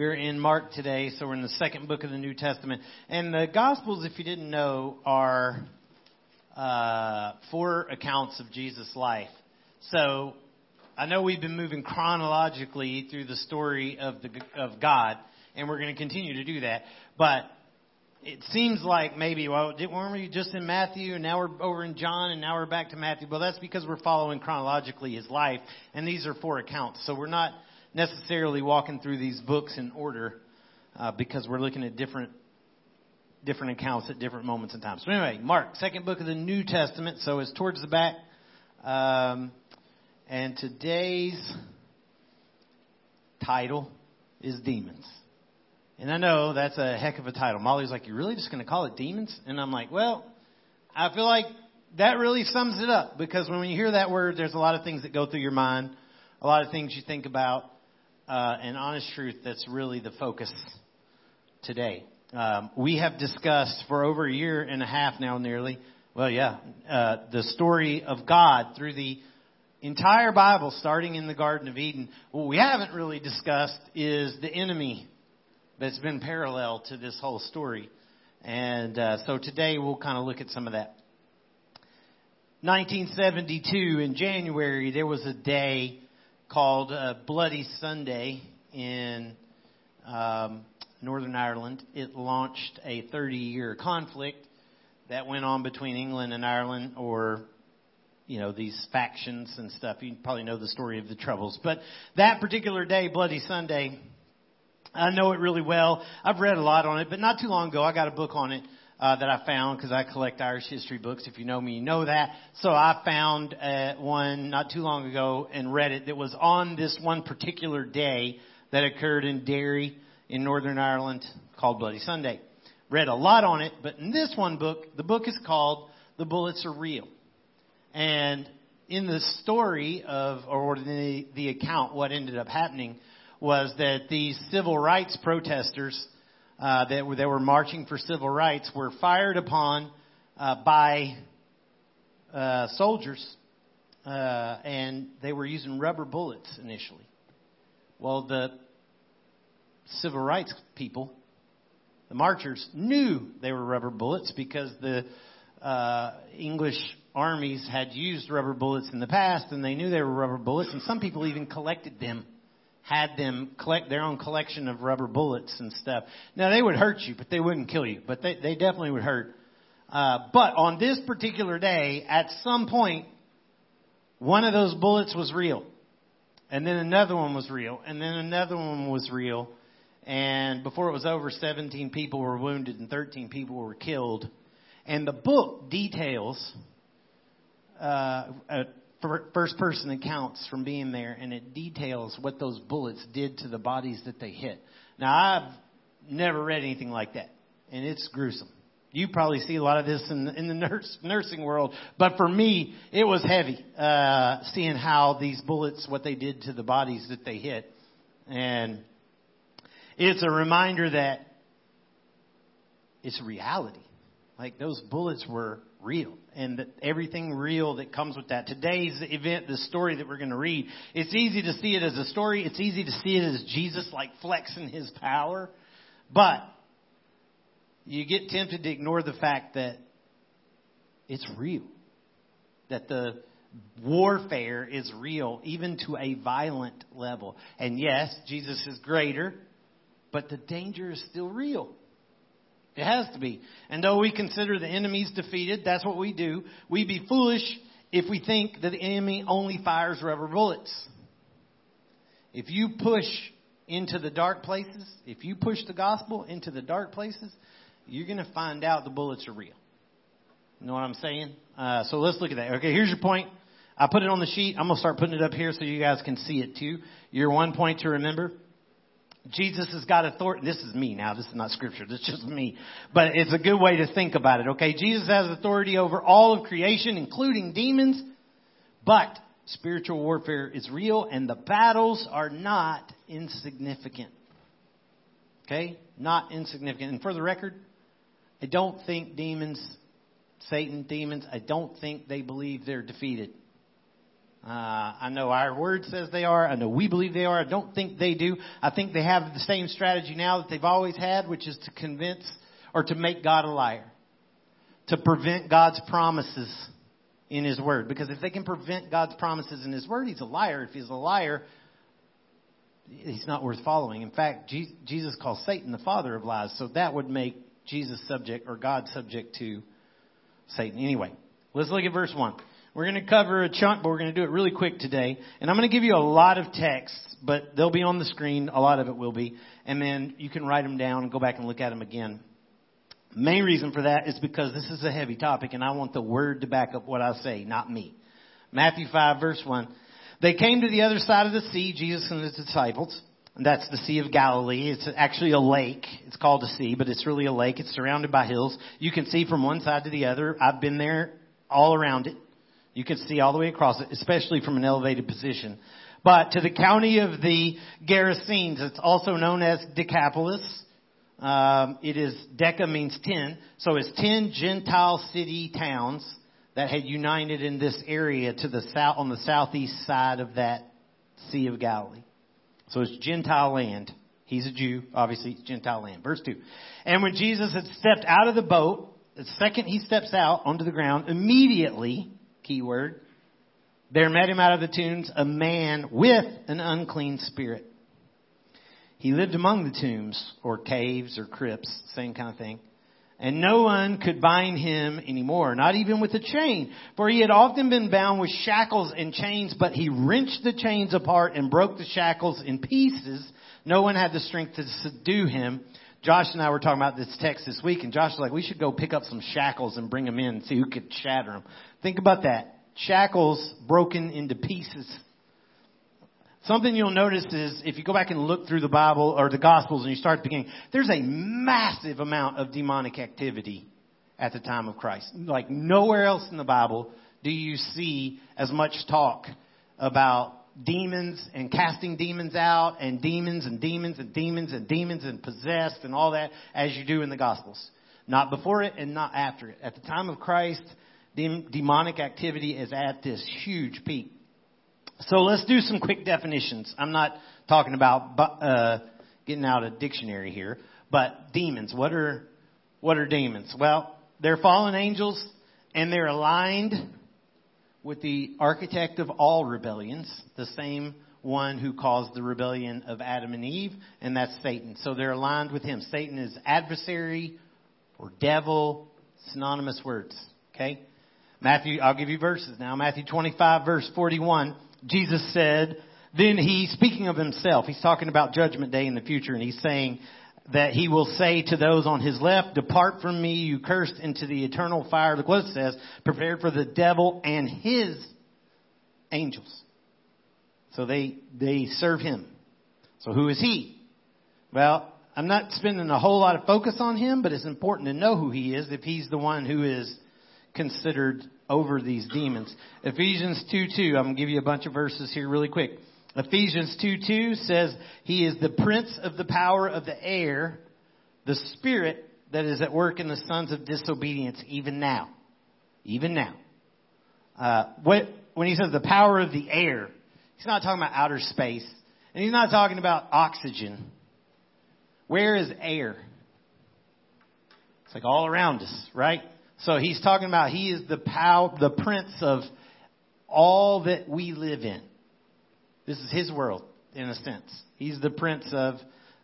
we're in Mark today, so we're in the second book of the New Testament. And the Gospels, if you didn't know, are uh, four accounts of Jesus' life. So I know we've been moving chronologically through the story of the of God, and we're going to continue to do that. But it seems like maybe, well, weren't we just in Matthew and now we're over in John and now we're back to Matthew? Well, that's because we're following chronologically his life, and these are four accounts. So we're not necessarily walking through these books in order uh, because we're looking at different different accounts at different moments in time. So anyway, Mark, second book of the New Testament. So it's towards the back, um, and today's title is demons. And I know that's a heck of a title. Molly's like, "You're really just going to call it demons?" And I'm like, "Well, I feel like that really sums it up because when you hear that word, there's a lot of things that go through your mind, a lot of things you think about, uh, and honest truth. That's really the focus today. Um, we have discussed for over a year and a half now, nearly. Well, yeah, uh, the story of God through the entire Bible, starting in the Garden of Eden. What we haven't really discussed is the enemy that's been parallel to this whole story. And uh, so today we'll kind of look at some of that. 1972 in January, there was a day called uh, Bloody Sunday in um, Northern Ireland. It launched a 30 year conflict that went on between England and Ireland, or you know these factions and stuff. You probably know the story of the Troubles. But that particular day, Bloody Sunday, I know it really well. I've read a lot on it, but not too long ago I got a book on it uh, that I found because I collect Irish history books. If you know me, you know that. So I found uh, one not too long ago and read it that was on this one particular day that occurred in Derry in Northern Ireland called Bloody Sunday. Read a lot on it, but in this one book, the book is called "The Bullets Are Real," and in the story of or the the account, what ended up happening was that these civil rights protesters uh, that, were, that were marching for civil rights were fired upon uh, by uh, soldiers, uh, and they were using rubber bullets initially. Well, the civil rights people, the marchers, knew they were rubber bullets because the uh, English armies had used rubber bullets in the past, and they knew they were rubber bullets, and some people even collected them had them collect their own collection of rubber bullets and stuff. Now they would hurt you, but they wouldn't kill you. But they, they definitely would hurt. Uh, but on this particular day, at some point, one of those bullets was real, and then another one was real, and then another one was real, and before it was over, 17 people were wounded and 13 people were killed. And the book details uh, first person accounts from being there and it details what those bullets did to the bodies that they hit. Now I've never read anything like that and it's gruesome. You probably see a lot of this in in the nurse, nursing world, but for me, it was heavy, uh, seeing how these bullets, what they did to the bodies that they hit. And it's a reminder that it's reality. Like those bullets were real and that everything real that comes with that. Today's event, the story that we're going to read, it's easy to see it as a story. It's easy to see it as Jesus like flexing his power. But you get tempted to ignore the fact that it's real. That the warfare is real, even to a violent level. And yes, Jesus is greater, but the danger is still real. It has to be. And though we consider the enemies defeated, that's what we do. We'd be foolish if we think that the enemy only fires rubber bullets. If you push into the dark places, if you push the gospel into the dark places, you're going to find out the bullets are real. You know what I'm saying? Uh, so let's look at that. Okay, here's your point. I put it on the sheet. I'm going to start putting it up here so you guys can see it too. Your one point to remember Jesus has got authority. This is me now. This is not scripture. This is just me. But it's a good way to think about it, okay? Jesus has authority over all of creation, including demons. But spiritual warfare is real and the battles are not insignificant. Okay? Not insignificant. And for the record, I don't think demons, Satan, demons, I don't think they believe they're defeated. Uh, I know our word says they are. I know we believe they are. I don't think they do. I think they have the same strategy now that they've always had, which is to convince or to make God a liar. To prevent God's promises in His Word. Because if they can prevent God's promises in His Word, He's a liar. If He's a liar, He's not worth following. In fact, Jesus calls Satan the father of lies. So that would make Jesus subject or God subject to Satan. Anyway, let's look at verse 1. We're going to cover a chunk, but we're going to do it really quick today. And I'm going to give you a lot of texts, but they'll be on the screen. A lot of it will be. And then you can write them down and go back and look at them again. Main reason for that is because this is a heavy topic and I want the word to back up what I say, not me. Matthew 5 verse 1. They came to the other side of the sea, Jesus and his disciples. And that's the Sea of Galilee. It's actually a lake. It's called a sea, but it's really a lake. It's surrounded by hills. You can see from one side to the other. I've been there all around it. You can see all the way across it, especially from an elevated position. But to the county of the Gerasenes, it's also known as Decapolis. Um, it is Deca means ten, so it's ten Gentile city towns that had united in this area to the south on the southeast side of that Sea of Galilee. So it's Gentile land. He's a Jew, obviously it's Gentile land. Verse two. And when Jesus had stepped out of the boat, the second he steps out onto the ground, immediately keyword. There met him out of the tombs a man with an unclean spirit. He lived among the tombs or caves or crypts, same kind of thing. And no one could bind him anymore, not even with a chain. For he had often been bound with shackles and chains, but he wrenched the chains apart and broke the shackles in pieces. No one had the strength to subdue him. Josh and I were talking about this text this week, and Josh was like, we should go pick up some shackles and bring them in and see who could shatter them. Think about that. Shackles broken into pieces. Something you'll notice is if you go back and look through the Bible or the Gospels and you start at the beginning, there's a massive amount of demonic activity at the time of Christ. Like nowhere else in the Bible do you see as much talk about demons and casting demons out and demons and demons and demons and demons and possessed and all that as you do in the Gospels. Not before it and not after it. At the time of Christ, demonic activity is at this huge peak. So let's do some quick definitions. I'm not talking about uh, getting out a dictionary here, but demons. What are what are demons? Well, they're fallen angels, and they're aligned with the architect of all rebellions, the same one who caused the rebellion of Adam and Eve, and that's Satan. So they're aligned with him. Satan is adversary or devil, synonymous words. Okay? Matthew, I'll give you verses now. Matthew 25 verse 41. Jesus said, then he, speaking of himself, he's talking about judgment day in the future and he's saying that he will say to those on his left, depart from me, you cursed into the eternal fire. Look what it says, prepared for the devil and his angels. So they, they serve him. So who is he? Well, I'm not spending a whole lot of focus on him, but it's important to know who he is if he's the one who is considered over these demons. Ephesians 2 2, I'm going to give you a bunch of verses here really quick. Ephesians 2 2 says, He is the prince of the power of the air, the spirit that is at work in the sons of disobedience, even now. Even now. Uh, what, when he says the power of the air, he's not talking about outer space, and he's not talking about oxygen. Where is air? It's like all around us, right? So he's talking about he is the power, the prince of all that we live in. This is his world, in a sense. He's the prince of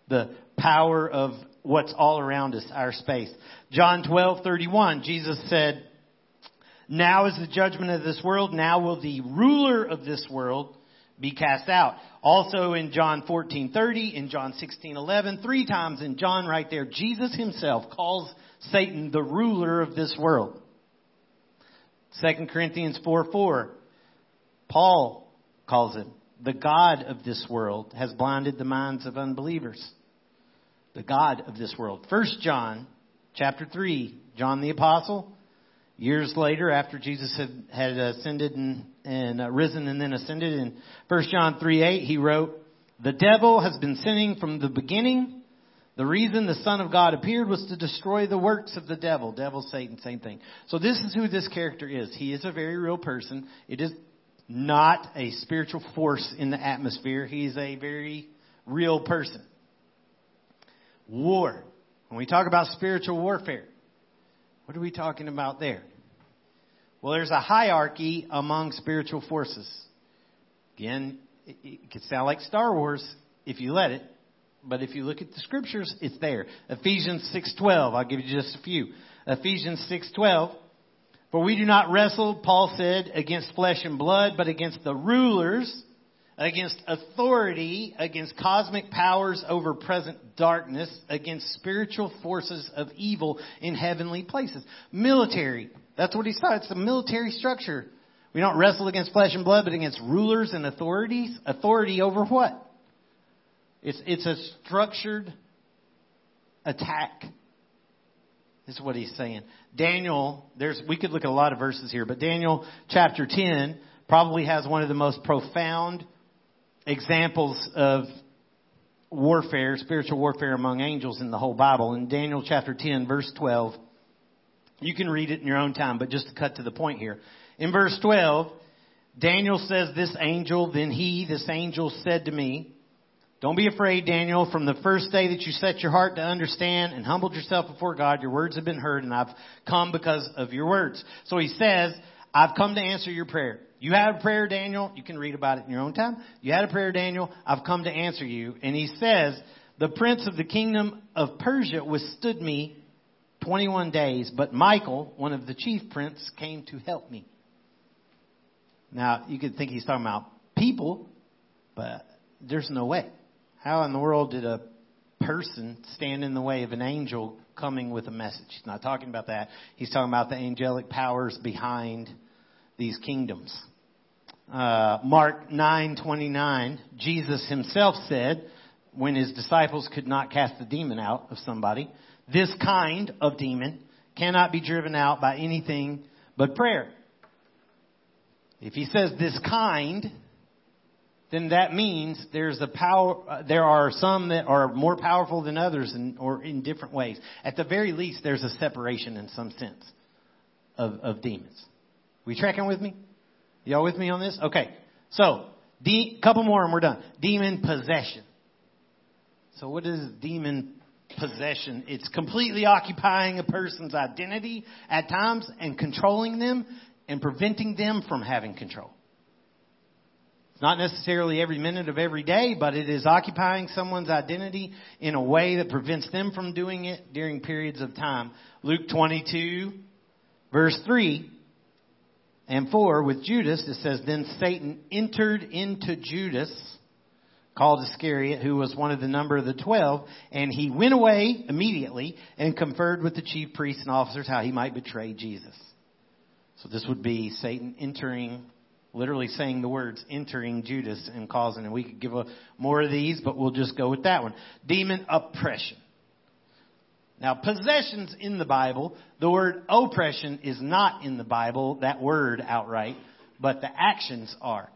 the power of what's all around us, our space. John 12:31, Jesus said, "Now is the judgment of this world. Now will the ruler of this world be cast out." Also in John 14:30, in John 16:11, three times in John right there, Jesus himself calls Satan the ruler of this world. 2 Corinthians 4 4. Paul calls him the God of this world has blinded the minds of unbelievers. The God of this world. 1 John chapter 3, John the Apostle, years later after Jesus had, had ascended and, and uh, risen and then ascended in 1 John 3 8, he wrote, The devil has been sinning from the beginning the reason the Son of God appeared was to destroy the works of the devil. Devil, Satan, same thing. So this is who this character is. He is a very real person. It is not a spiritual force in the atmosphere. He's a very real person. War. When we talk about spiritual warfare, what are we talking about there? Well, there's a hierarchy among spiritual forces. Again, it could sound like Star Wars if you let it, but if you look at the scriptures, it's there. Ephesians 6:12. I'll give you just a few. Ephesians 6:12. For we do not wrestle, Paul said, against flesh and blood, but against the rulers, against authority, against cosmic powers over present darkness, against spiritual forces of evil in heavenly places. Military. That's what he saw. It's a military structure. We don't wrestle against flesh and blood, but against rulers and authorities. Authority over what? It's, it's a structured attack. This is what he's saying. Daniel, there's, we could look at a lot of verses here, but Daniel chapter 10 probably has one of the most profound examples of warfare, spiritual warfare among angels in the whole Bible. In Daniel chapter 10 verse 12, you can read it in your own time, but just to cut to the point here. In verse 12, Daniel says, this angel, then he, this angel said to me, don't be afraid, Daniel. From the first day that you set your heart to understand and humbled yourself before God, your words have been heard and I've come because of your words. So he says, I've come to answer your prayer. You had a prayer, Daniel. You can read about it in your own time. You had a prayer, Daniel. I've come to answer you. And he says, the prince of the kingdom of Persia withstood me 21 days, but Michael, one of the chief prince, came to help me. Now, you could think he's talking about people, but there's no way. How in the world did a person stand in the way of an angel coming with a message? He's not talking about that. He's talking about the angelic powers behind these kingdoms. Uh, Mark 9:29, Jesus himself said, when his disciples could not cast the demon out of somebody, this kind of demon cannot be driven out by anything but prayer. If he says this kind, then that means there's a power, uh, there are some that are more powerful than others in, or in different ways. At the very least, there's a separation in some sense of, of demons. We tracking with me? Y'all with me on this? Okay. So, de- couple more and we're done. Demon possession. So what is demon possession? It's completely occupying a person's identity at times and controlling them and preventing them from having control. It's not necessarily every minute of every day, but it is occupying someone's identity in a way that prevents them from doing it during periods of time. Luke 22 verse 3 and 4 with Judas, it says, Then Satan entered into Judas, called Iscariot, who was one of the number of the twelve, and he went away immediately and conferred with the chief priests and officers how he might betray Jesus. So this would be Satan entering literally saying the words entering Judas and causing, and we could give a, more of these, but we'll just go with that one. Demon oppression. Now, possessions in the Bible, the word oppression is not in the Bible, that word outright, but the actions are.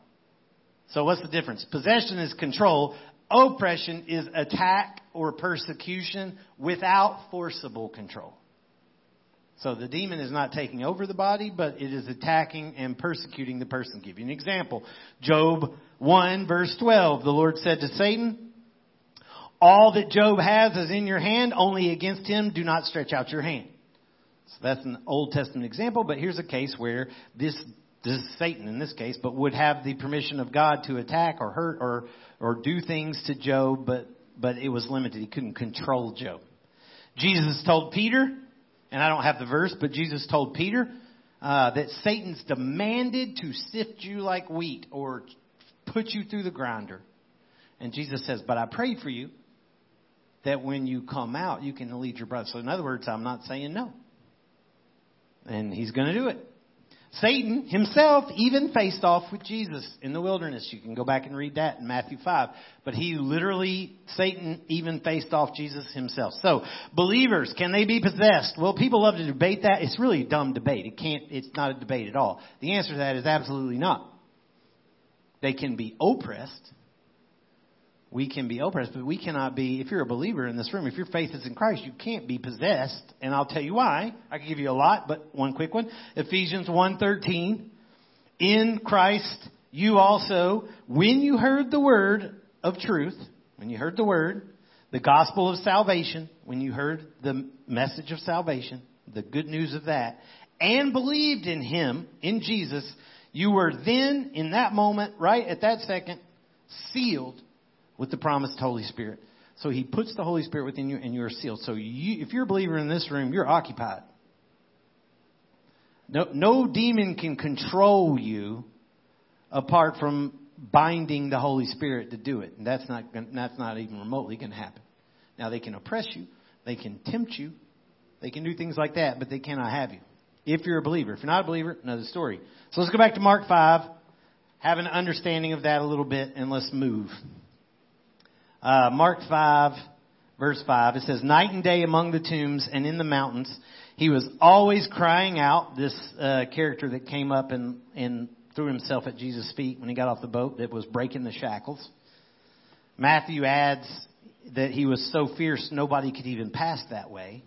So what's the difference? Possession is control. Oppression is attack or persecution without forcible control. So the demon is not taking over the body, but it is attacking and persecuting the person. I'll give you an example. Job 1 verse 12. The Lord said to Satan, all that Job has is in your hand, only against him do not stretch out your hand. So that's an Old Testament example, but here's a case where this, this is Satan in this case, but would have the permission of God to attack or hurt or, or do things to Job, but, but it was limited. He couldn't control Job. Jesus told Peter, and I don't have the verse, but Jesus told Peter uh, that Satan's demanded to sift you like wheat or put you through the grinder. And Jesus says, But I prayed for you that when you come out, you can lead your brother. So, in other words, I'm not saying no. And he's going to do it. Satan himself even faced off with Jesus in the wilderness. You can go back and read that in Matthew 5. But he literally, Satan even faced off Jesus himself. So, believers, can they be possessed? Well, people love to debate that. It's really a dumb debate. It can't, it's not a debate at all. The answer to that is absolutely not. They can be oppressed we can be oppressed, but we cannot be, if you're a believer in this room, if your faith is in Christ, you can't be possessed. And I'll tell you why. I can give you a lot, but one quick one. Ephesians 1.13. In Christ you also, when you heard the word of truth, when you heard the word, the gospel of salvation, when you heard the message of salvation, the good news of that, and believed in him, in Jesus, you were then, in that moment, right at that second, sealed with the promised Holy Spirit. So he puts the Holy Spirit within you and you're sealed. So you, if you're a believer in this room, you're occupied. No, no demon can control you apart from binding the Holy Spirit to do it. And that's not, that's not even remotely going to happen. Now they can oppress you. They can tempt you. They can do things like that, but they cannot have you. If you're a believer. If you're not a believer, another story. So let's go back to Mark 5, have an understanding of that a little bit, and let's move. Uh, Mark 5, verse 5, it says, Night and day among the tombs and in the mountains, he was always crying out, this uh, character that came up and, and threw himself at Jesus' feet when he got off the boat that was breaking the shackles. Matthew adds that he was so fierce nobody could even pass that way.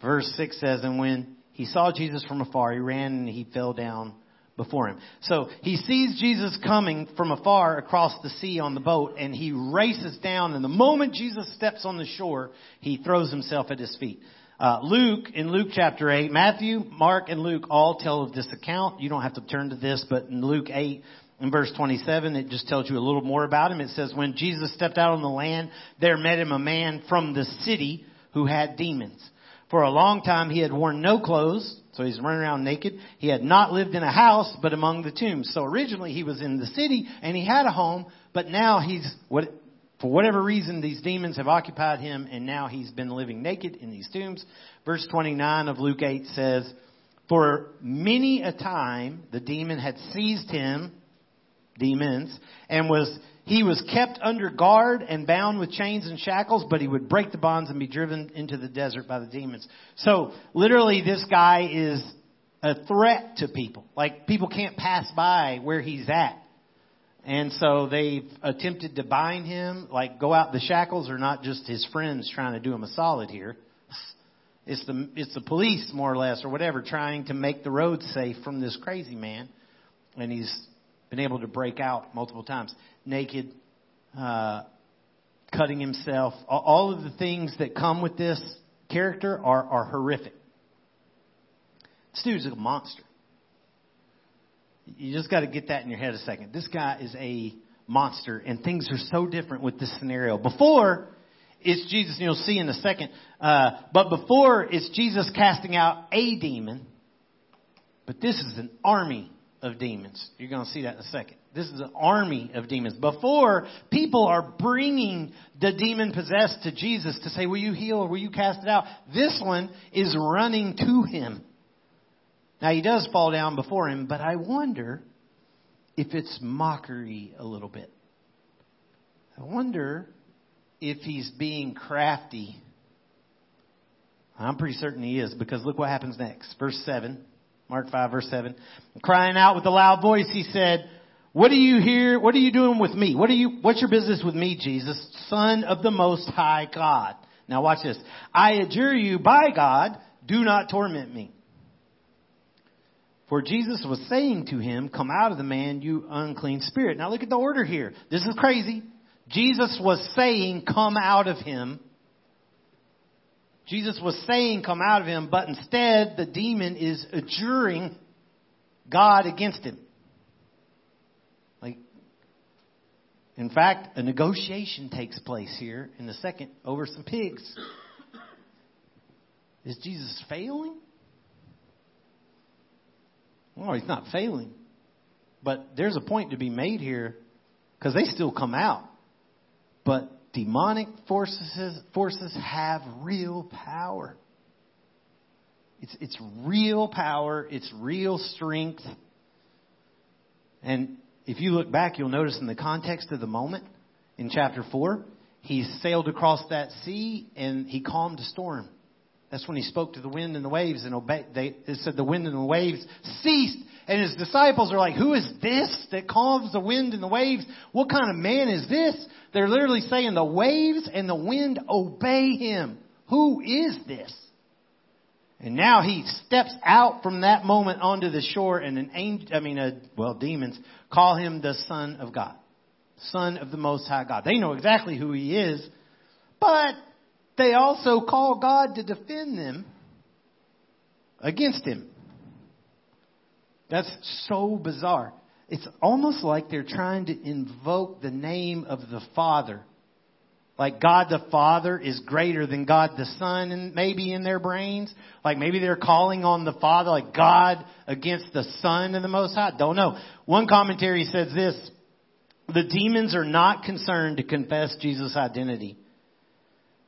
Verse 6 says, And when he saw Jesus from afar, he ran and he fell down before him. So he sees Jesus coming from afar across the sea on the boat and he races down and the moment Jesus steps on the shore, he throws himself at his feet. Uh, Luke, in Luke chapter 8, Matthew, Mark, and Luke all tell of this account. You don't have to turn to this, but in Luke 8, in verse 27, it just tells you a little more about him. It says, when Jesus stepped out on the land, there met him a man from the city who had demons. For a long time he had worn no clothes, so he's running around naked. He had not lived in a house, but among the tombs. So originally he was in the city and he had a home, but now he's, what, for whatever reason, these demons have occupied him and now he's been living naked in these tombs. Verse 29 of Luke 8 says, For many a time the demon had seized him, demons, and was he was kept under guard and bound with chains and shackles, but he would break the bonds and be driven into the desert by the demons. So literally this guy is a threat to people. Like people can't pass by where he's at. And so they've attempted to bind him, like go out the shackles are not just his friends trying to do him a solid here. It's the, it's the police more or less or whatever trying to make the road safe from this crazy man. And he's been able to break out multiple times. Naked, uh, cutting himself. All of the things that come with this character are, are horrific. This dude's a monster. You just got to get that in your head a second. This guy is a monster, and things are so different with this scenario. Before, it's Jesus, and you'll see in a second, uh, but before, it's Jesus casting out a demon, but this is an army of demons. You're going to see that in a second. This is an army of demons. Before, people are bringing the demon possessed to Jesus to say, will you heal or will you cast it out? This one is running to him. Now he does fall down before him, but I wonder if it's mockery a little bit. I wonder if he's being crafty. I'm pretty certain he is because look what happens next. Verse 7. Mark 5 verse 7. Crying out with a loud voice, he said, what are you here? What are you doing with me? What are you, what's your business with me, Jesus, son of the most high God? Now watch this. I adjure you by God, do not torment me. For Jesus was saying to him, come out of the man, you unclean spirit. Now look at the order here. This is crazy. Jesus was saying, come out of him. Jesus was saying, come out of him, but instead the demon is adjuring God against him. Like, in fact, a negotiation takes place here in the second over some pigs. Is Jesus failing? Well, he's not failing. But there's a point to be made here because they still come out. But demonic forces forces have real power. It's it's real power, it's real strength. And if you look back, you'll notice in the context of the moment in chapter 4, he sailed across that sea and he calmed the storm. That's when he spoke to the wind and the waves and obeyed. They, it said the wind and the waves ceased. And his disciples are like, who is this that calms the wind and the waves? What kind of man is this? They're literally saying the waves and the wind obey him. Who is this? And now he steps out from that moment onto the shore and an angel, I mean, a, well, demons call him the son of God. Son of the Most High God. They know exactly who he is, but they also call God to defend them against him. That's so bizarre. It's almost like they're trying to invoke the name of the Father. Like God the Father is greater than God the Son, and maybe in their brains. Like maybe they're calling on the Father, like God against the Son and the Most High. Don't know. One commentary says this the demons are not concerned to confess Jesus' identity,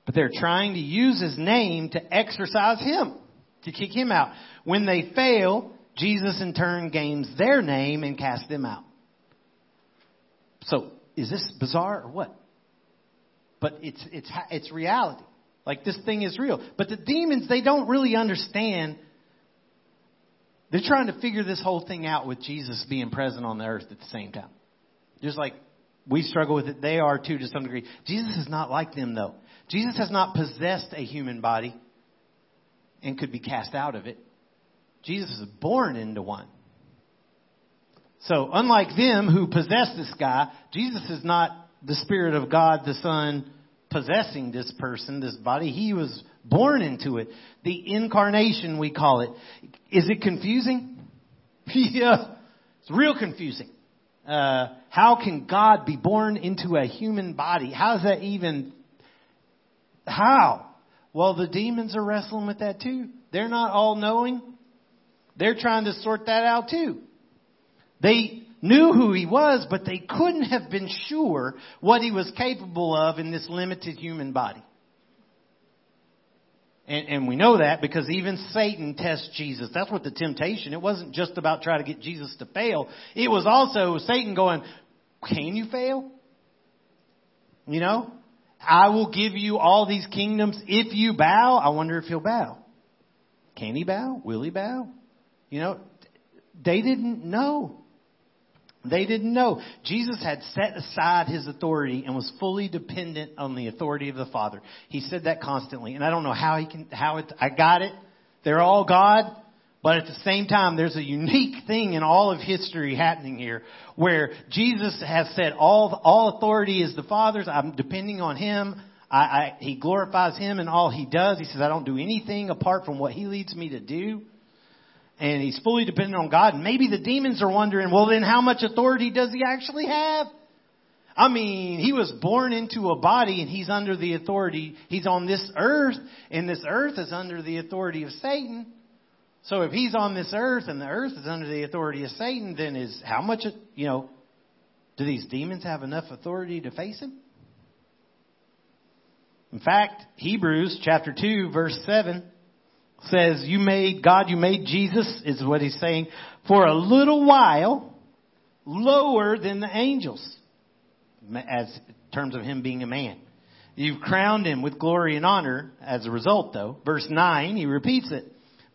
but they're trying to use his name to exorcise him, to kick him out. When they fail, Jesus in turn gains their name and casts them out. So, is this bizarre or what? But it's, it's, it's reality. Like this thing is real. But the demons, they don't really understand. They're trying to figure this whole thing out with Jesus being present on the earth at the same time. Just like we struggle with it, they are too to some degree. Jesus is not like them though. Jesus has not possessed a human body and could be cast out of it. Jesus is born into one. So unlike them who possess this guy, Jesus is not the Spirit of God, the Son, possessing this person, this body. He was born into it. The incarnation, we call it. Is it confusing? yeah. It's real confusing. Uh, how can God be born into a human body? How is that even? How? Well, the demons are wrestling with that too. They're not all knowing. They're trying to sort that out too. They knew who he was, but they couldn't have been sure what he was capable of in this limited human body. And, and, we know that because even Satan tests Jesus. That's what the temptation. It wasn't just about trying to get Jesus to fail. It was also Satan going, can you fail? You know, I will give you all these kingdoms if you bow. I wonder if he'll bow. Can he bow? Will he bow? You know, they didn't know. They didn't know. Jesus had set aside his authority and was fully dependent on the authority of the Father. He said that constantly. And I don't know how he can, how it, I got it. They're all God. But at the same time, there's a unique thing in all of history happening here where Jesus has said all, all authority is the Father's. I'm depending on Him. I, I, he glorifies Him in all He does. He says, I don't do anything apart from what He leads me to do and he's fully dependent on God. And maybe the demons are wondering, well, then how much authority does he actually have? I mean, he was born into a body and he's under the authority. He's on this earth and this earth is under the authority of Satan. So if he's on this earth and the earth is under the authority of Satan, then is how much, you know, do these demons have enough authority to face him? In fact, Hebrews chapter 2 verse 7 says, you made, God, you made Jesus, is what he's saying, for a little while lower than the angels, as in terms of him being a man. You've crowned him with glory and honor as a result though. Verse 9, he repeats it.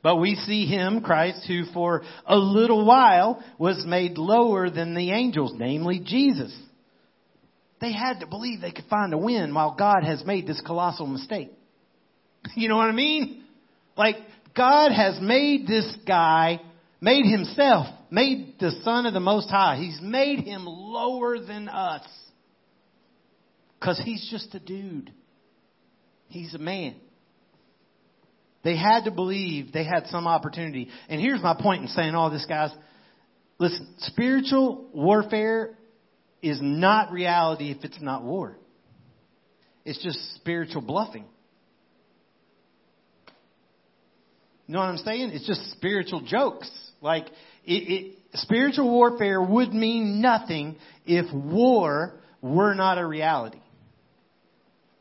But we see him, Christ, who for a little while was made lower than the angels, namely Jesus. They had to believe they could find a win while God has made this colossal mistake. You know what I mean? Like, God has made this guy, made himself, made the Son of the Most High. He's made him lower than us. Because he's just a dude. He's a man. They had to believe they had some opportunity. And here's my point in saying all this, guys. Listen, spiritual warfare is not reality if it's not war. It's just spiritual bluffing. You know what I'm saying? It's just spiritual jokes. Like, it, it, spiritual warfare would mean nothing if war were not a reality.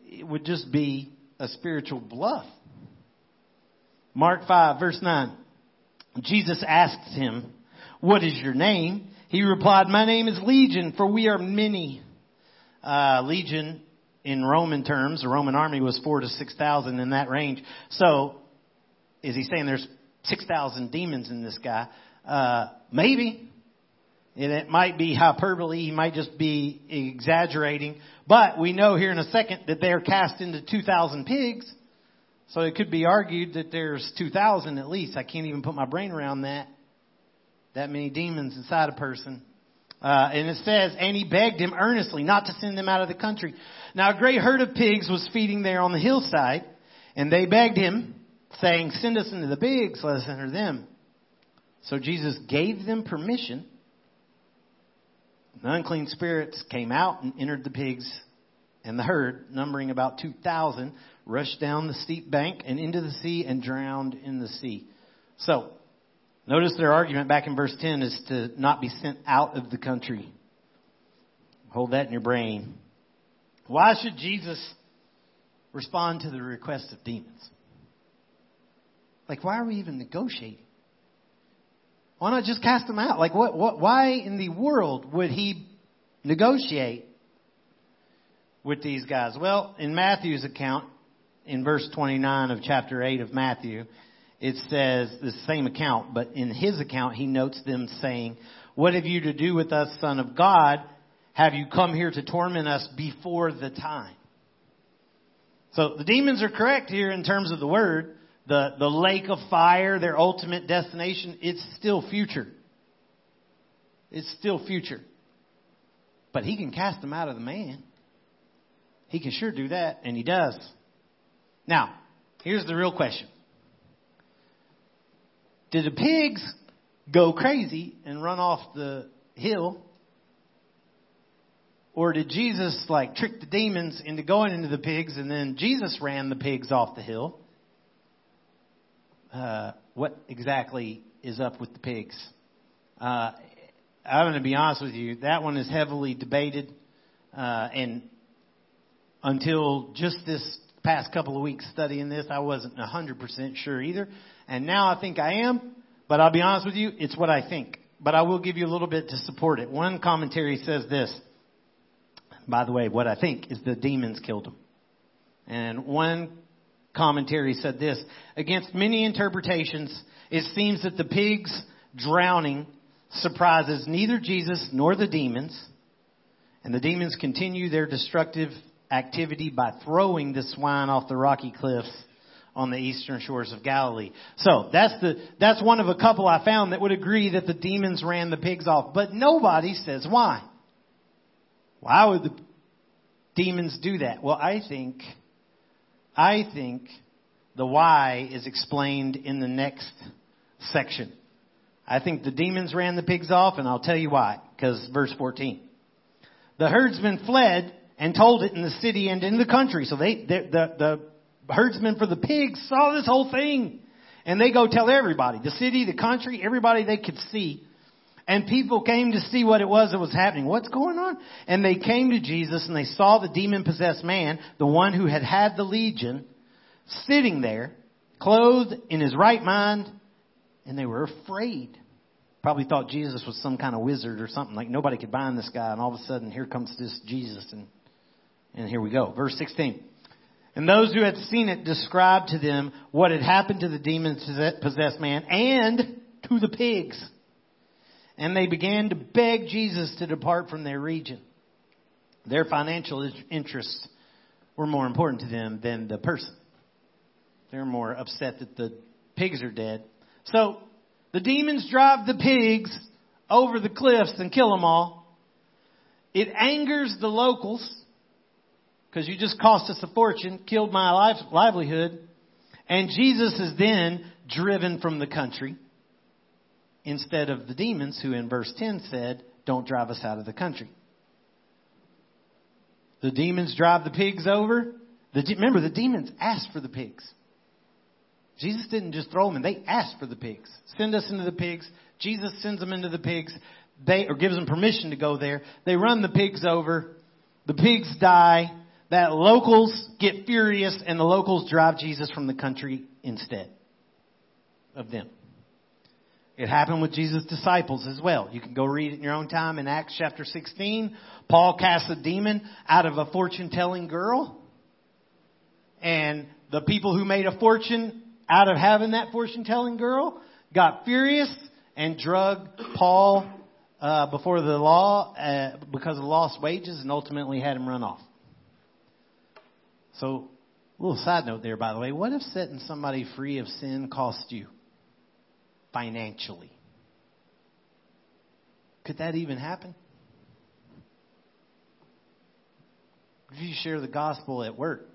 It would just be a spiritual bluff. Mark 5 verse 9. Jesus asked him, what is your name? He replied, my name is Legion, for we are many. Uh, Legion in Roman terms, the Roman army was four to six thousand in that range. So is he saying there's 6,000 demons in this guy? Uh, maybe. And it might be hyperbole. He might just be exaggerating. But we know here in a second that they're cast into 2,000 pigs. So it could be argued that there's 2,000 at least. I can't even put my brain around that. That many demons inside a person. Uh, and it says, and he begged him earnestly not to send them out of the country. Now a great herd of pigs was feeding there on the hillside, and they begged him, saying, send us into the pigs, let us enter them. So Jesus gave them permission. The unclean spirits came out and entered the pigs, and the herd, numbering about 2,000, rushed down the steep bank and into the sea and drowned in the sea. So, notice their argument back in verse 10 is to not be sent out of the country. Hold that in your brain. Why should Jesus respond to the request of demons? Like, why are we even negotiating? Why not just cast them out? Like, what, what, why in the world would he negotiate with these guys? Well, in Matthew's account, in verse 29 of chapter 8 of Matthew, it says the same account, but in his account, he notes them saying, What have you to do with us, Son of God? Have you come here to torment us before the time? So the demons are correct here in terms of the word the, the lake of fire, their ultimate destination, it's still future. It's still future. But he can cast them out of the man. He can sure do that, and he does. Now, here's the real question. Did the pigs go crazy and run off the hill? Or did Jesus like trick the demons into going into the pigs and then Jesus ran the pigs off the hill? Uh, what exactly is up with the pigs. Uh, I'm going to be honest with you. That one is heavily debated, uh, and until just this past couple of weeks studying this, I wasn't 100% sure either. And now I think I am. But I'll be honest with you, it's what I think. But I will give you a little bit to support it. One commentary says this. By the way, what I think is the demons killed them. And one commentary said this Against many interpretations, it seems that the pig's drowning surprises neither Jesus nor the demons, and the demons continue their destructive activity by throwing the swine off the rocky cliffs on the eastern shores of Galilee. So that's the that's one of a couple I found that would agree that the demons ran the pigs off, but nobody says why. Why would the demons do that? Well, I think I think the why is explained in the next section. I think the demons ran the pigs off, and I'll tell you why. Because verse 14. The herdsmen fled and told it in the city and in the country. So they, the, the, the herdsmen for the pigs saw this whole thing. And they go tell everybody. The city, the country, everybody they could see. And people came to see what it was that was happening. What's going on? And they came to Jesus and they saw the demon possessed man, the one who had had the legion, sitting there, clothed in his right mind, and they were afraid. Probably thought Jesus was some kind of wizard or something. Like nobody could bind this guy, and all of a sudden here comes this Jesus, and and here we go. Verse 16. And those who had seen it described to them what had happened to the demon possessed man and to the pigs and they began to beg Jesus to depart from their region. Their financial interests were more important to them than the person. They're more upset that the pigs are dead. So the demons drive the pigs over the cliffs and kill them all. It angers the locals because you just cost us a fortune, killed my life, livelihood. And Jesus is then driven from the country instead of the demons who in verse 10 said, Don't drive us out of the country. The demons drive the pigs over. The, remember, the demons asked for the pigs. Jesus didn't just throw them in, they asked for the pigs. Send us into the pigs. Jesus sends them into the pigs. They, or gives them permission to go there. They run the pigs over. The pigs die. That locals get furious and the locals drive Jesus from the country instead of them. It happened with Jesus' disciples as well. You can go read it in your own time in Acts chapter 16. Paul casts a demon out of a fortune telling girl. And the people who made a fortune out of having that fortune telling girl got furious and drug Paul uh, before the law uh, because of lost wages and ultimately had him run off. So A little side note there, by the way. What if setting somebody free of sin cost you financially? Could that even happen? If you share the gospel at work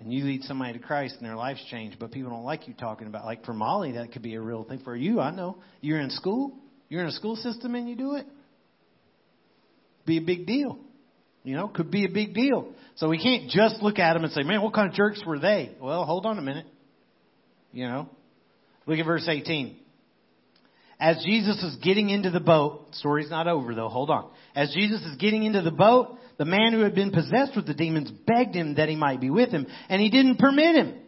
and you lead somebody to Christ and their life's changed, but people don't like you talking about, like for Molly, that could be a real thing. For you, I know you're in school, you're in a school system and you do it. Be a big deal. You know, could be a big deal. So we can't just look at them and say, man, what kind of jerks were they? Well, hold on a minute. You know, look at verse 18. As Jesus is getting into the boat, the story's not over though, hold on. As Jesus is getting into the boat, the man who had been possessed with the demons begged him that he might be with him, and he didn't permit him.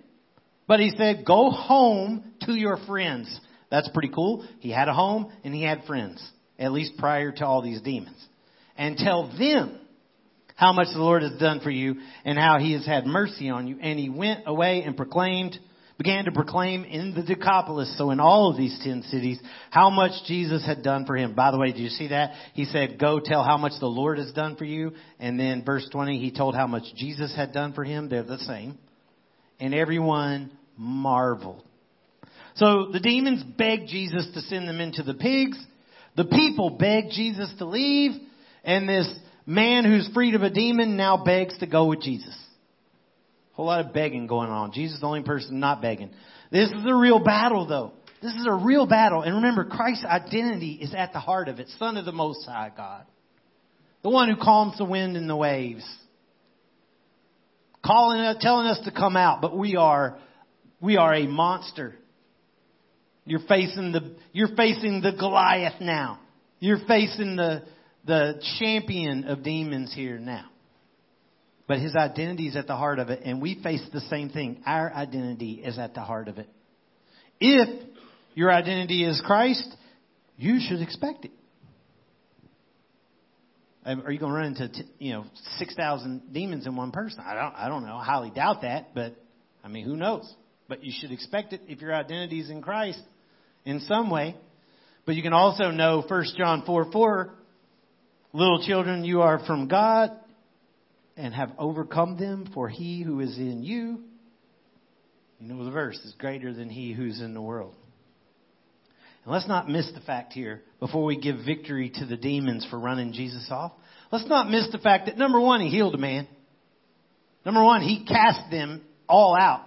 But he said, go home to your friends. That's pretty cool. He had a home and he had friends, at least prior to all these demons. And tell them how much the Lord has done for you and how he has had mercy on you. And he went away and proclaimed, began to proclaim in the Decapolis, so in all of these ten cities, how much Jesus had done for him. By the way, did you see that? He said, go tell how much the Lord has done for you. And then verse 20, he told how much Jesus had done for him. They're the same. And everyone marveled. So the demons begged Jesus to send them into the pigs. The people begged Jesus to leave. And this man who's freed of a demon now begs to go with Jesus. A whole lot of begging going on. Jesus is the only person not begging. This is a real battle though. This is a real battle. And remember, Christ's identity is at the heart of it. Son of the Most High God. The one who calms the wind and the waves. Calling, uh, telling us to come out, but we are, we are a monster. You're facing the, you're facing the Goliath now. You're facing the, the champion of demons here now. But his identity is at the heart of it, and we face the same thing. Our identity is at the heart of it. If your identity is Christ, you should expect it. Um, are you going to run into you know six thousand demons in one person? I don't. I don't know. I highly doubt that, but I mean, who knows? But you should expect it if your identity is in Christ in some way. But you can also know 1 John 4 4 Little children, you are from God and have overcome them, for he who is in you, you know the verse, is greater than he who's in the world. And let's not miss the fact here, before we give victory to the demons for running Jesus off, let's not miss the fact that number one, he healed a man. Number one, he cast them all out.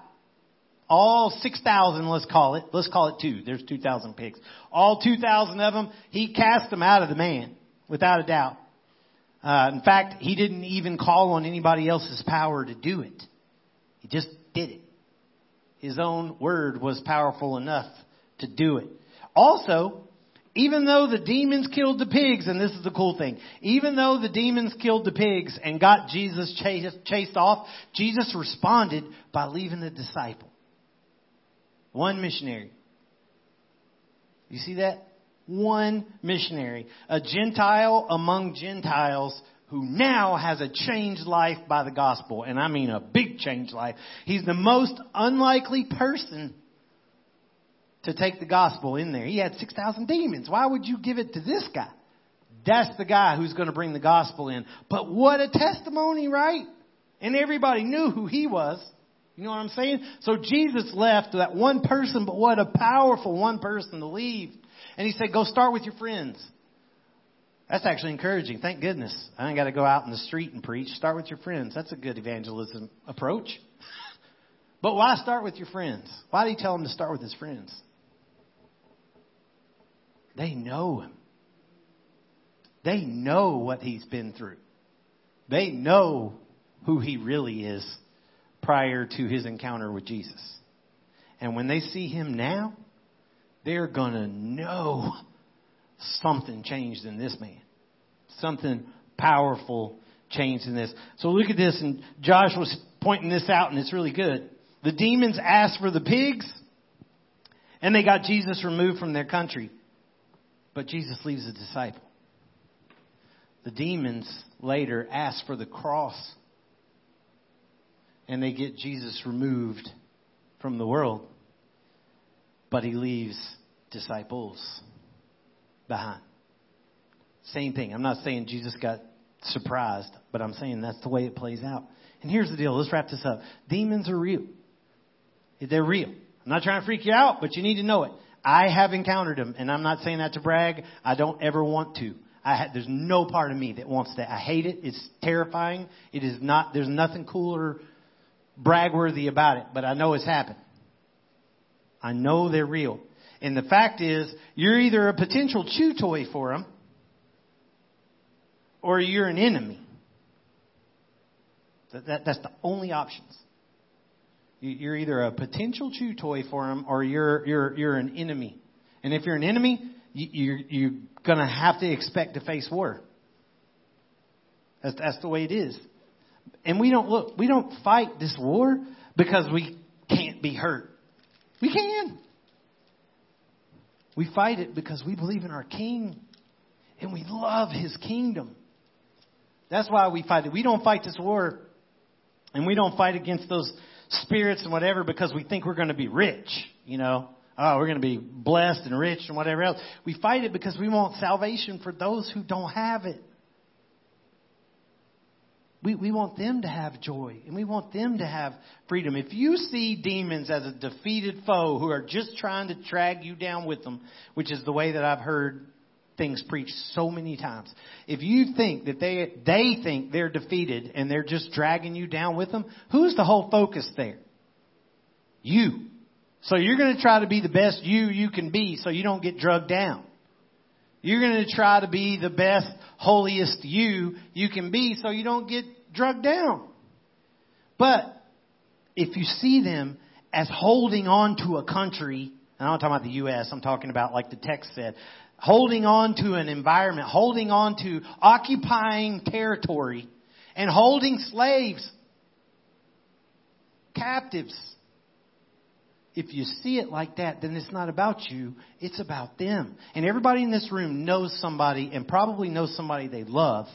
All 6,000, let's call it. Let's call it two. There's 2,000 pigs. All 2,000 of them, he cast them out of the man without a doubt. Uh, in fact, he didn't even call on anybody else's power to do it. He just did it. His own word was powerful enough to do it. Also, even though the demons killed the pigs, and this is the cool thing, even though the demons killed the pigs and got Jesus chased, chased off, Jesus responded by leaving the disciple. One missionary. You see that? One missionary, a Gentile among Gentiles who now has a changed life by the gospel. And I mean a big changed life. He's the most unlikely person to take the gospel in there. He had 6,000 demons. Why would you give it to this guy? That's the guy who's going to bring the gospel in. But what a testimony, right? And everybody knew who he was. You know what I'm saying? So Jesus left that one person, but what a powerful one person to leave. And he said, go start with your friends. That's actually encouraging. Thank goodness. I ain't got to go out in the street and preach. Start with your friends. That's a good evangelism approach. but why start with your friends? Why do you tell him to start with his friends? They know him. They know what he's been through. They know who he really is prior to his encounter with Jesus. And when they see him now, they're going to know something changed in this man. Something powerful changed in this. So look at this, and Josh was pointing this out, and it's really good. The demons asked for the pigs, and they got Jesus removed from their country. But Jesus leaves a disciple. The demons later ask for the cross, and they get Jesus removed from the world. But he leaves disciples behind. Same thing. I'm not saying Jesus got surprised, but I'm saying that's the way it plays out. And here's the deal. Let's wrap this up. Demons are real. They're real. I'm not trying to freak you out, but you need to know it. I have encountered them, and I'm not saying that to brag. I don't ever want to. I ha- there's no part of me that wants that. I hate it. It's terrifying. It is not. There's nothing cool cooler, bragworthy about it. But I know it's happened. I know they're real. And the fact is, you're either a potential chew toy for them, or you're an enemy. That, that, that's the only options. You're either a potential chew toy for them, or you're you're you're an enemy. And if you're an enemy, you, you're you're gonna have to expect to face war. That's that's the way it is. And we don't look. We don't fight this war because we can't be hurt. We can. We fight it because we believe in our King and we love His kingdom. That's why we fight it. We don't fight this war and we don't fight against those spirits and whatever because we think we're going to be rich, you know. Oh, we're going to be blessed and rich and whatever else. We fight it because we want salvation for those who don't have it. We, we want them to have joy and we want them to have freedom. If you see demons as a defeated foe who are just trying to drag you down with them, which is the way that I've heard things preached so many times. If you think that they, they think they're defeated and they're just dragging you down with them, who's the whole focus there? You. So you're going to try to be the best you you can be so you don't get drugged down. You're going to try to be the best, holiest you you can be so you don't get drugged down. But if you see them as holding on to a country, and I'm not talking about the U.S., I'm talking about like the text said, holding on to an environment, holding on to occupying territory, and holding slaves, captives. If you see it like that, then it's not about you, it's about them. And everybody in this room knows somebody and probably knows somebody they love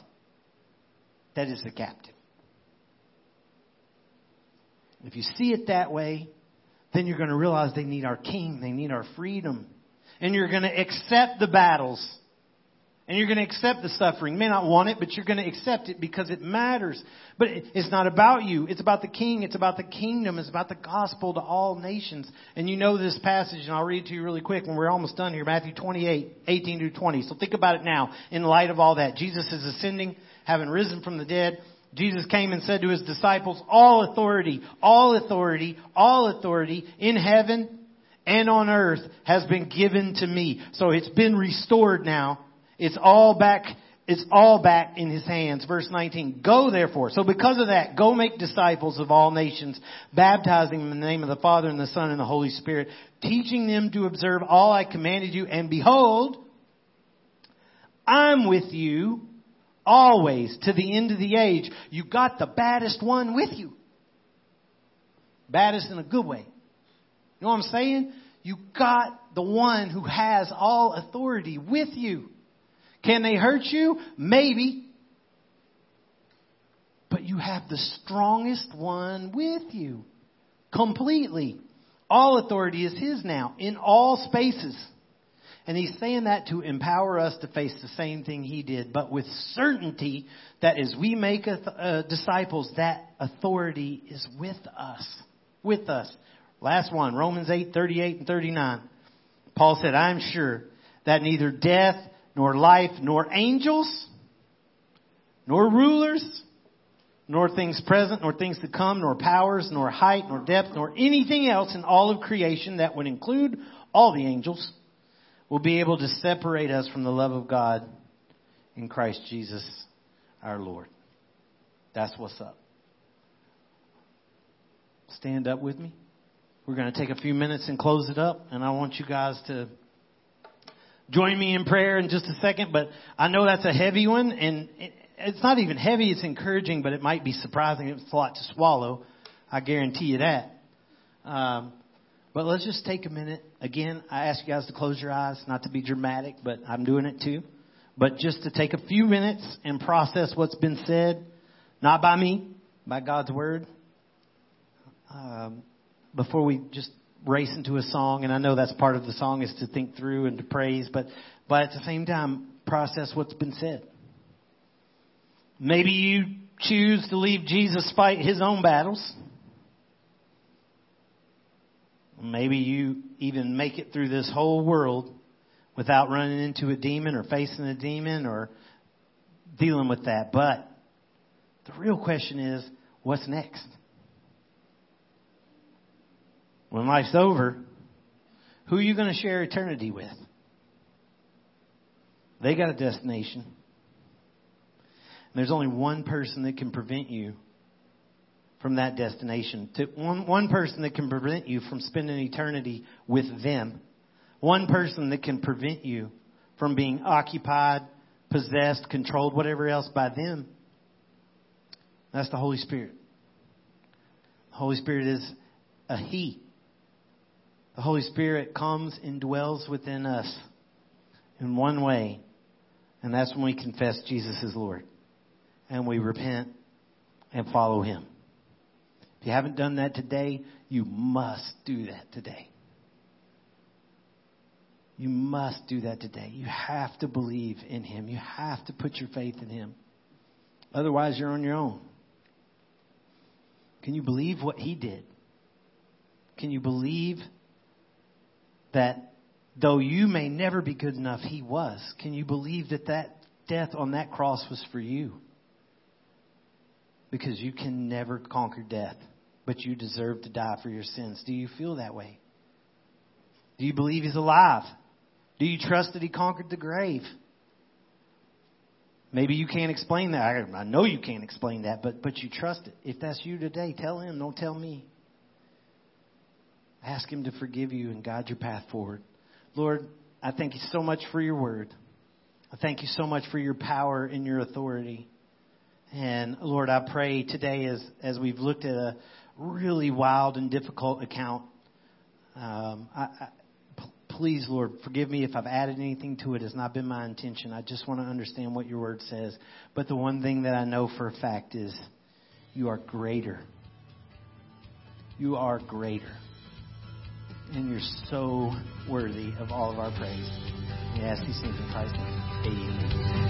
that is the captive. If you see it that way, then you're going to realize they need our king, they need our freedom. And you're going to accept the battles and you're going to accept the suffering. You may not want it, but you're going to accept it because it matters. But it's not about you. It's about the king. It's about the kingdom. It's about the gospel to all nations. And you know this passage, and I'll read it to you really quick when we're almost done here. Matthew 28, 18 to 20. So think about it now in light of all that. Jesus is ascending, having risen from the dead. Jesus came and said to his disciples, all authority, all authority, all authority in heaven and on earth has been given to me. So it's been restored now it's all back, it's all back in his hands. Verse 19. Go therefore. So because of that, go make disciples of all nations, baptizing them in the name of the Father and the Son and the Holy Spirit, teaching them to observe all I commanded you. And behold, I'm with you always to the end of the age. You got the baddest one with you. Baddest in a good way. You know what I'm saying? You got the one who has all authority with you. Can they hurt you? Maybe. But you have the strongest one with you. Completely. All authority is His now, in all spaces. And He's saying that to empower us to face the same thing He did, but with certainty that as we make uh, disciples, that authority is with us. With us. Last one, Romans 8, 38 and 39. Paul said, I am sure that neither death, nor life, nor angels, nor rulers, nor things present, nor things to come, nor powers, nor height, nor depth, nor anything else in all of creation that would include all the angels will be able to separate us from the love of God in Christ Jesus our Lord. That's what's up. Stand up with me. We're going to take a few minutes and close it up, and I want you guys to join me in prayer in just a second, but I know that's a heavy one, and it's not even heavy, it's encouraging, but it might be surprising. It's a lot to swallow. I guarantee you that. Um, but let's just take a minute. Again, I ask you guys to close your eyes, not to be dramatic, but I'm doing it too. But just to take a few minutes and process what's been said, not by me, by God's word. Um, before we just race into a song, and I know that's part of the song is to think through and to praise, but but at the same time process what's been said. Maybe you choose to leave Jesus fight his own battles. Maybe you even make it through this whole world without running into a demon or facing a demon or dealing with that. But the real question is, what's next? When life's over, who are you going to share eternity with? They got a destination. And there's only one person that can prevent you from that destination. To one, one person that can prevent you from spending eternity with them. One person that can prevent you from being occupied, possessed, controlled, whatever else by them. That's the Holy Spirit. The Holy Spirit is a He. The Holy Spirit comes and dwells within us in one way, and that's when we confess Jesus is Lord and we repent and follow Him. If you haven't done that today, you must do that today. You must do that today. You have to believe in Him. You have to put your faith in Him. Otherwise, you're on your own. Can you believe what He did? Can you believe that though you may never be good enough, He was? Can you believe that that death on that cross was for you? Because you can never conquer death, but you deserve to die for your sins. Do you feel that way? Do you believe He's alive? Do you trust that He conquered the grave? Maybe you can't explain that. I, know you can't explain that, but, but you trust it. If that's you today, tell Him, don't tell me. Ask Him to forgive you and guide your path forward. Lord, I thank you so much for your word. I thank you so much for your power and your authority. And Lord, I pray today as, as we've looked at a really wild and difficult account, um, I, I, p- please, Lord, forgive me if I've added anything to it. It's not been my intention. I just want to understand what your word says. But the one thing that I know for a fact is you are greater. You are greater and you're so worthy of all of our praise. We ask these things in Christ's name. Amen.